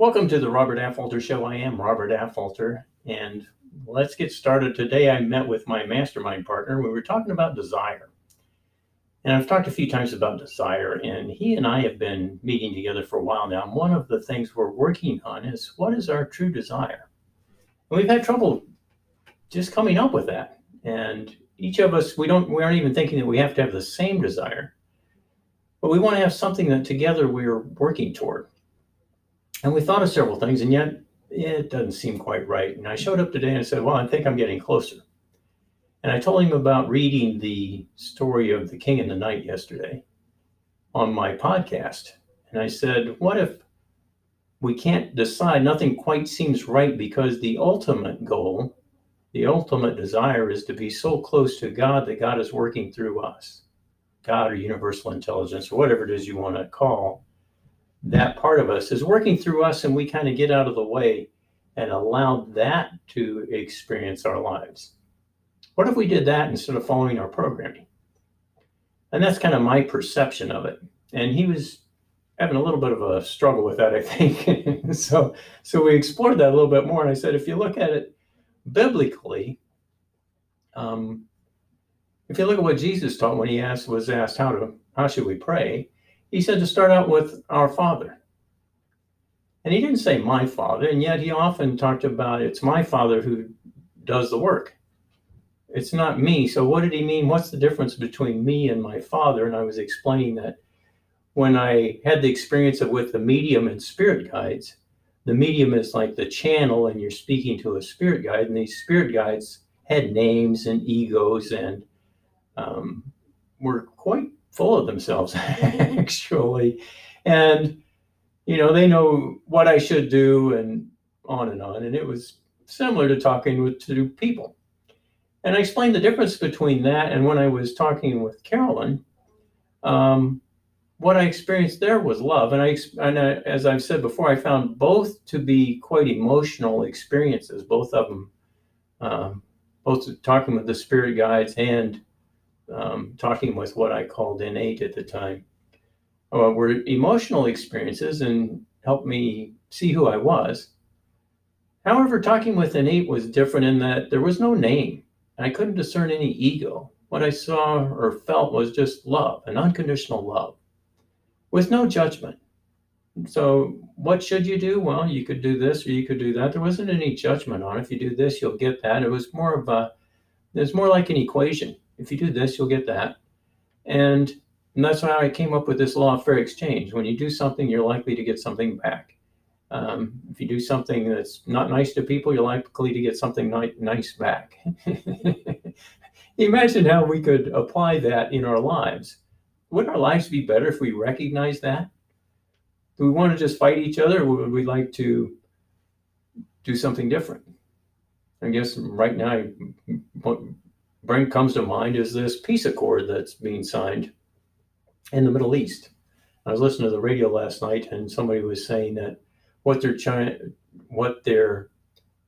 Welcome to the Robert Affolter Show. I am Robert Affolter, and let's get started. Today, I met with my mastermind partner. We were talking about desire. And I've talked a few times about desire, and he and I have been meeting together for a while now. And one of the things we're working on is what is our true desire? And we've had trouble just coming up with that. And each of us, we don't, we aren't even thinking that we have to have the same desire, but we want to have something that together we're working toward. And we thought of several things, and yet it doesn't seem quite right. And I showed up today and said, Well, I think I'm getting closer. And I told him about reading the story of the King and the Knight yesterday on my podcast. And I said, What if we can't decide? Nothing quite seems right because the ultimate goal, the ultimate desire is to be so close to God that God is working through us. God or universal intelligence or whatever it is you want to call that part of us is working through us and we kind of get out of the way and allow that to experience our lives. What if we did that instead of following our programming? And that's kind of my perception of it. And he was having a little bit of a struggle with that, I think. so, so we explored that a little bit more. And I said, if you look at it biblically, um, if you look at what Jesus taught when he asked was asked how to how should we pray, he said to start out with our Father. And he didn't say my Father, and yet he often talked about it's my Father who does the work. It's not me. So, what did he mean? What's the difference between me and my Father? And I was explaining that when I had the experience of with the medium and spirit guides, the medium is like the channel, and you're speaking to a spirit guide, and these spirit guides had names and egos and um, were quite full of themselves actually. And you know they know what i should do and on and on. And it was similar to talking with to people. And i explained the difference between that and when i was talking with carolyn um, what i experienced there was love. And i and I, as i've said before i found both to be quite emotional experiences both of them um, both talking with the spirit guides and um, talking with what I called innate at the time, uh, were emotional experiences and helped me see who I was. However, talking with innate was different in that there was no name. And I couldn't discern any ego. What I saw or felt was just love, an unconditional love, with no judgment. So, what should you do? Well, you could do this or you could do that. There wasn't any judgment on it. If you do this, you'll get that. It was more of a, it was more like an equation. If you do this, you'll get that. And, and that's why I came up with this law of fair exchange. When you do something, you're likely to get something back. Um, if you do something that's not nice to people, you're likely to get something ni- nice back. Imagine how we could apply that in our lives. Wouldn't our lives be better if we recognize that? Do we want to just fight each other, or would we like to do something different? I guess right now, bring comes to mind is this peace accord that's being signed in the Middle East. I was listening to the radio last night, and somebody was saying that what they're trying, what they're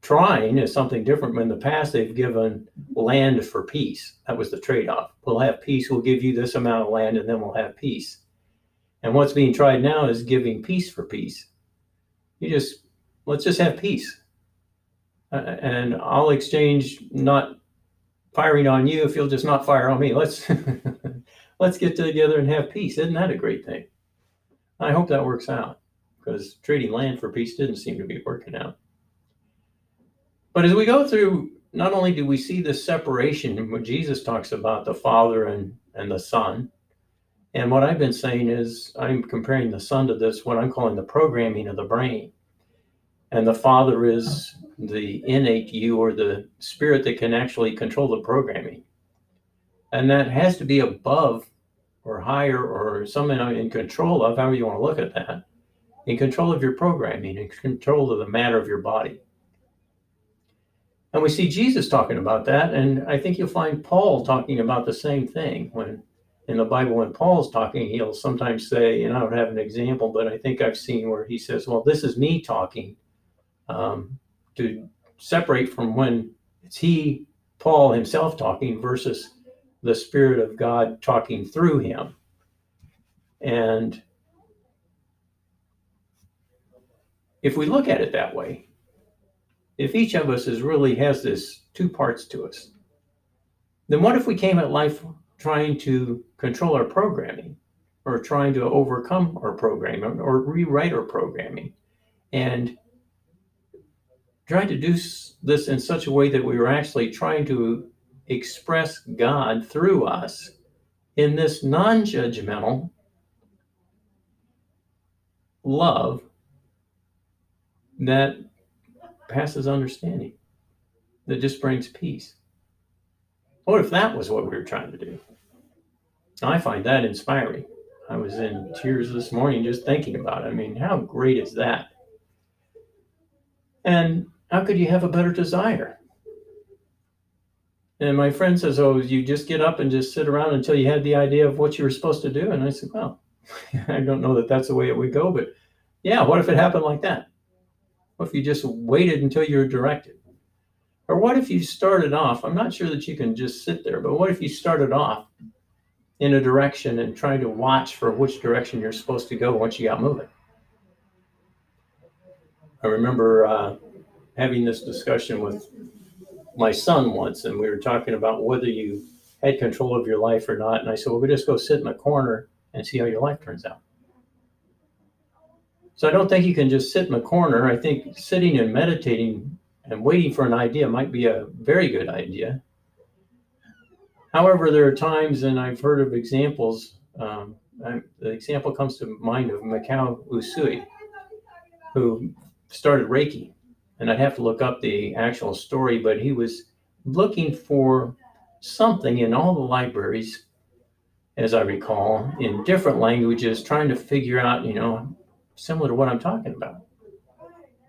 trying is something different. In the past, they've given land for peace. That was the trade-off. We'll have peace. We'll give you this amount of land, and then we'll have peace. And what's being tried now is giving peace for peace. You just let's just have peace, uh, and I'll exchange not firing on you if you'll just not fire on me. Let's let's get together and have peace. Isn't that a great thing? I hope that works out because trading land for peace didn't seem to be working out. But as we go through, not only do we see this separation when Jesus talks about the Father and, and the Son, and what I've been saying is I'm comparing the Son to this, what I'm calling the programming of the brain. And the Father is the innate you or the spirit that can actually control the programming. And that has to be above or higher or something in control of, however you want to look at that, in control of your programming, in control of the matter of your body. And we see Jesus talking about that. And I think you'll find Paul talking about the same thing when in the Bible, when Paul's talking, he'll sometimes say, and I don't have an example, but I think I've seen where he says, Well, this is me talking. Um, to separate from when it's he, Paul himself talking versus the Spirit of God talking through him. And if we look at it that way, if each of us is really has this two parts to us, then what if we came at life trying to control our programming or trying to overcome our programming or rewrite our programming and trying to do this in such a way that we were actually trying to express God through us in this non judgmental love that passes understanding, that just brings peace. What if that was what we were trying to do? I find that inspiring. I was in tears this morning just thinking about it. I mean, how great is that? And how could you have a better desire? And my friend says, Oh, you just get up and just sit around until you had the idea of what you were supposed to do. And I said, Well, I don't know that that's the way it would go, but yeah, what if it happened like that? What if you just waited until you were directed? Or what if you started off? I'm not sure that you can just sit there, but what if you started off in a direction and trying to watch for which direction you're supposed to go once you got moving? I remember uh, having this discussion with my son once, and we were talking about whether you had control of your life or not. And I said, well, we just go sit in the corner and see how your life turns out. So I don't think you can just sit in the corner. I think sitting and meditating and waiting for an idea might be a very good idea. However, there are times, and I've heard of examples. Um, the example comes to mind of Mikao Usui, who started Reiki and I'd have to look up the actual story, but he was looking for something in all the libraries, as I recall, in different languages, trying to figure out, you know, similar to what I'm talking about.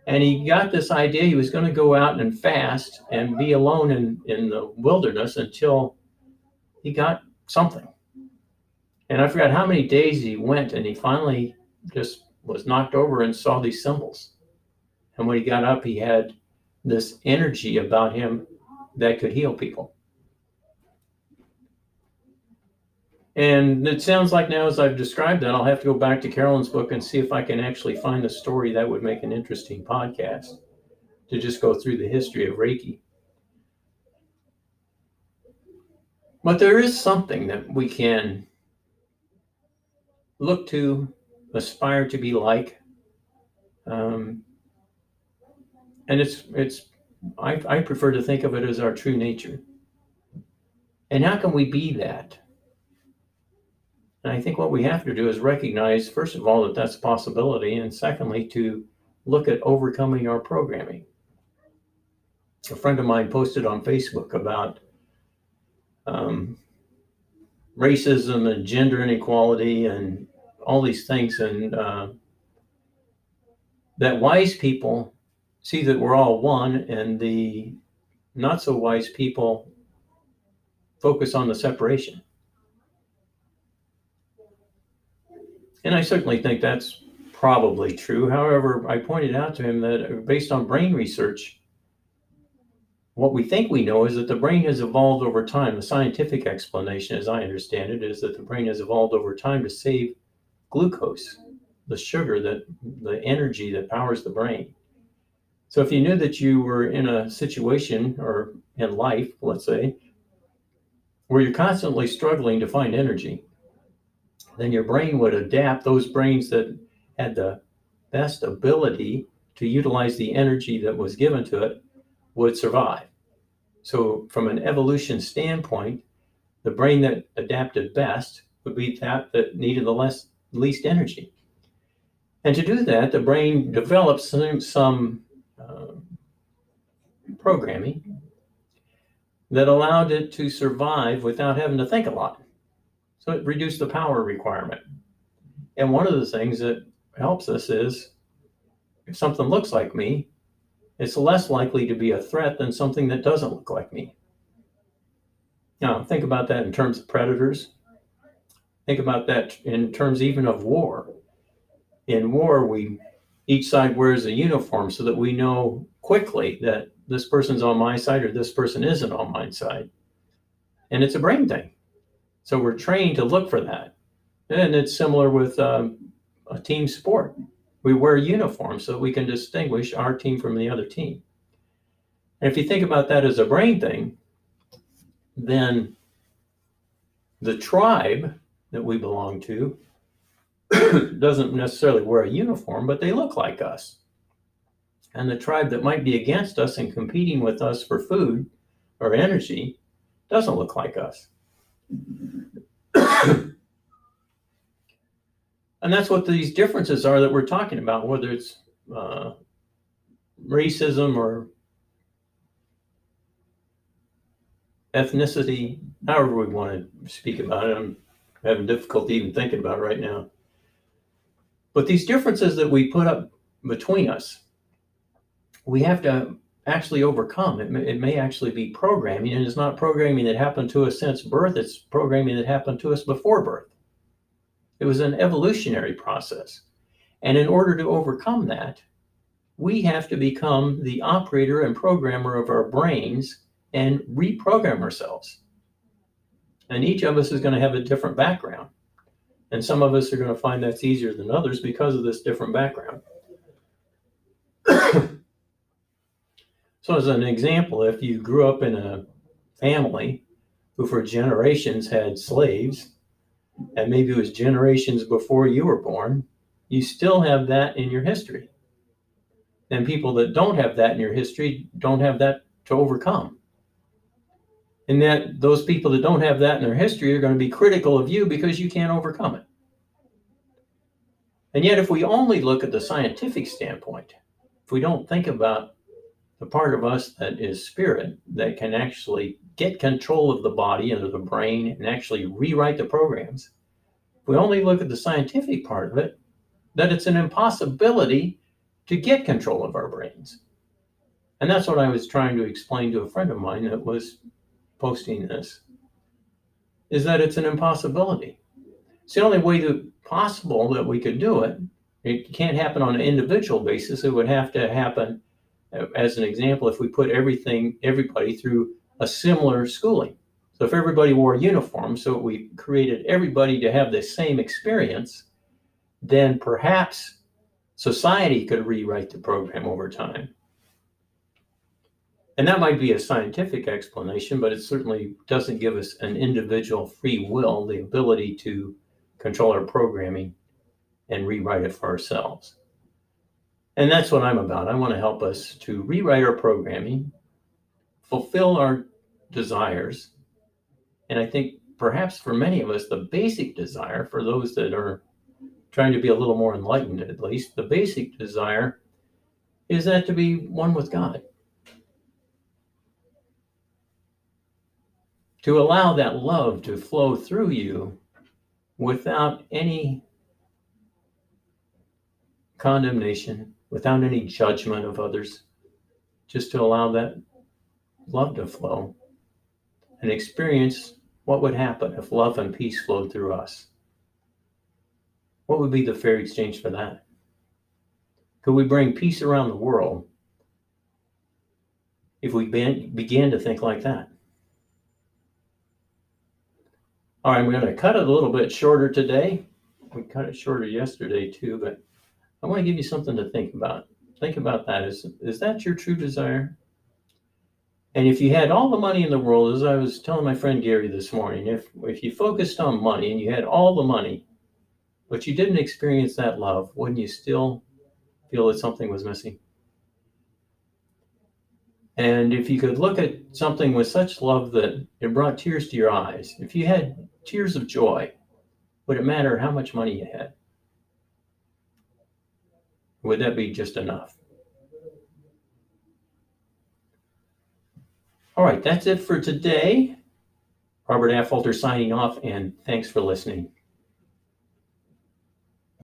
And he got this idea he was going to go out and fast and be alone in, in the wilderness until he got something. And I forgot how many days he went, and he finally just was knocked over and saw these symbols. And when he got up, he had this energy about him that could heal people. And it sounds like now, as I've described that, I'll have to go back to Carolyn's book and see if I can actually find a story that would make an interesting podcast to just go through the history of Reiki. But there is something that we can look to, aspire to be like. Um, and it's it's I, I prefer to think of it as our true nature. And how can we be that? And I think what we have to do is recognize, first of all, that that's a possibility, and secondly, to look at overcoming our programming. A friend of mine posted on Facebook about um, racism and gender inequality and all these things, and uh, that wise people see that we're all one, and the not so wise people focus on the separation. And I certainly think that's probably true. However, I pointed out to him that based on brain research, what we think we know is that the brain has evolved over time. The scientific explanation, as I understand it, is that the brain has evolved over time to save glucose, the sugar that the energy that powers the brain. So if you knew that you were in a situation or in life, let's say, where you're constantly struggling to find energy, then your brain would adapt those brains that had the best ability to utilize the energy that was given to it would survive. So from an evolution standpoint, the brain that adapted best would be that that needed the less least energy. And to do that, the brain develops some, some uh, programming that allowed it to survive without having to think a lot. So it reduced the power requirement. And one of the things that helps us is if something looks like me, it's less likely to be a threat than something that doesn't look like me. Now, think about that in terms of predators. Think about that in terms even of war. In war, we each side wears a uniform so that we know quickly that this person's on my side or this person isn't on my side. And it's a brain thing. So we're trained to look for that. And it's similar with um, a team sport. We wear uniforms so we can distinguish our team from the other team. And if you think about that as a brain thing, then the tribe that we belong to doesn't necessarily wear a uniform, but they look like us. And the tribe that might be against us and competing with us for food or energy doesn't look like us. and that's what these differences are that we're talking about, whether it's uh, racism or ethnicity, however we want to speak about it. I'm having difficulty even thinking about it right now. But these differences that we put up between us, we have to actually overcome. It may, it may actually be programming, and it's not programming that happened to us since birth, it's programming that happened to us before birth. It was an evolutionary process. And in order to overcome that, we have to become the operator and programmer of our brains and reprogram ourselves. And each of us is going to have a different background. And some of us are going to find that's easier than others because of this different background. so, as an example, if you grew up in a family who for generations had slaves, and maybe it was generations before you were born, you still have that in your history. And people that don't have that in your history don't have that to overcome and that those people that don't have that in their history are going to be critical of you because you can't overcome it. And yet, if we only look at the scientific standpoint, if we don't think about the part of us that is spirit that can actually get control of the body and of the brain and actually rewrite the programs, if we only look at the scientific part of it, that it's an impossibility to get control of our brains. And that's what I was trying to explain to a friend of mine that was posting this is that it's an impossibility. It's the only way that possible that we could do it. It can't happen on an individual basis. It would have to happen, uh, as an example, if we put everything, everybody through a similar schooling. So if everybody wore a uniform, so we created everybody to have the same experience, then perhaps society could rewrite the program over time. And that might be a scientific explanation, but it certainly doesn't give us an individual free will, the ability to control our programming and rewrite it for ourselves. And that's what I'm about. I want to help us to rewrite our programming, fulfill our desires. And I think perhaps for many of us, the basic desire, for those that are trying to be a little more enlightened at least, the basic desire is that to be one with God. To allow that love to flow through you without any condemnation, without any judgment of others, just to allow that love to flow and experience what would happen if love and peace flowed through us. What would be the fair exchange for that? Could we bring peace around the world if we began to think like that? All right, we're going to cut it a little bit shorter today. We cut it shorter yesterday too, but I want to give you something to think about. Think about that. Is is that your true desire? And if you had all the money in the world, as I was telling my friend Gary this morning, if if you focused on money and you had all the money, but you didn't experience that love, wouldn't you still feel that something was missing? And if you could look at something with such love that it brought tears to your eyes, if you had tears of joy, would it matter how much money you had? Would that be just enough? All right, that's it for today. Robert Affolter signing off, and thanks for listening.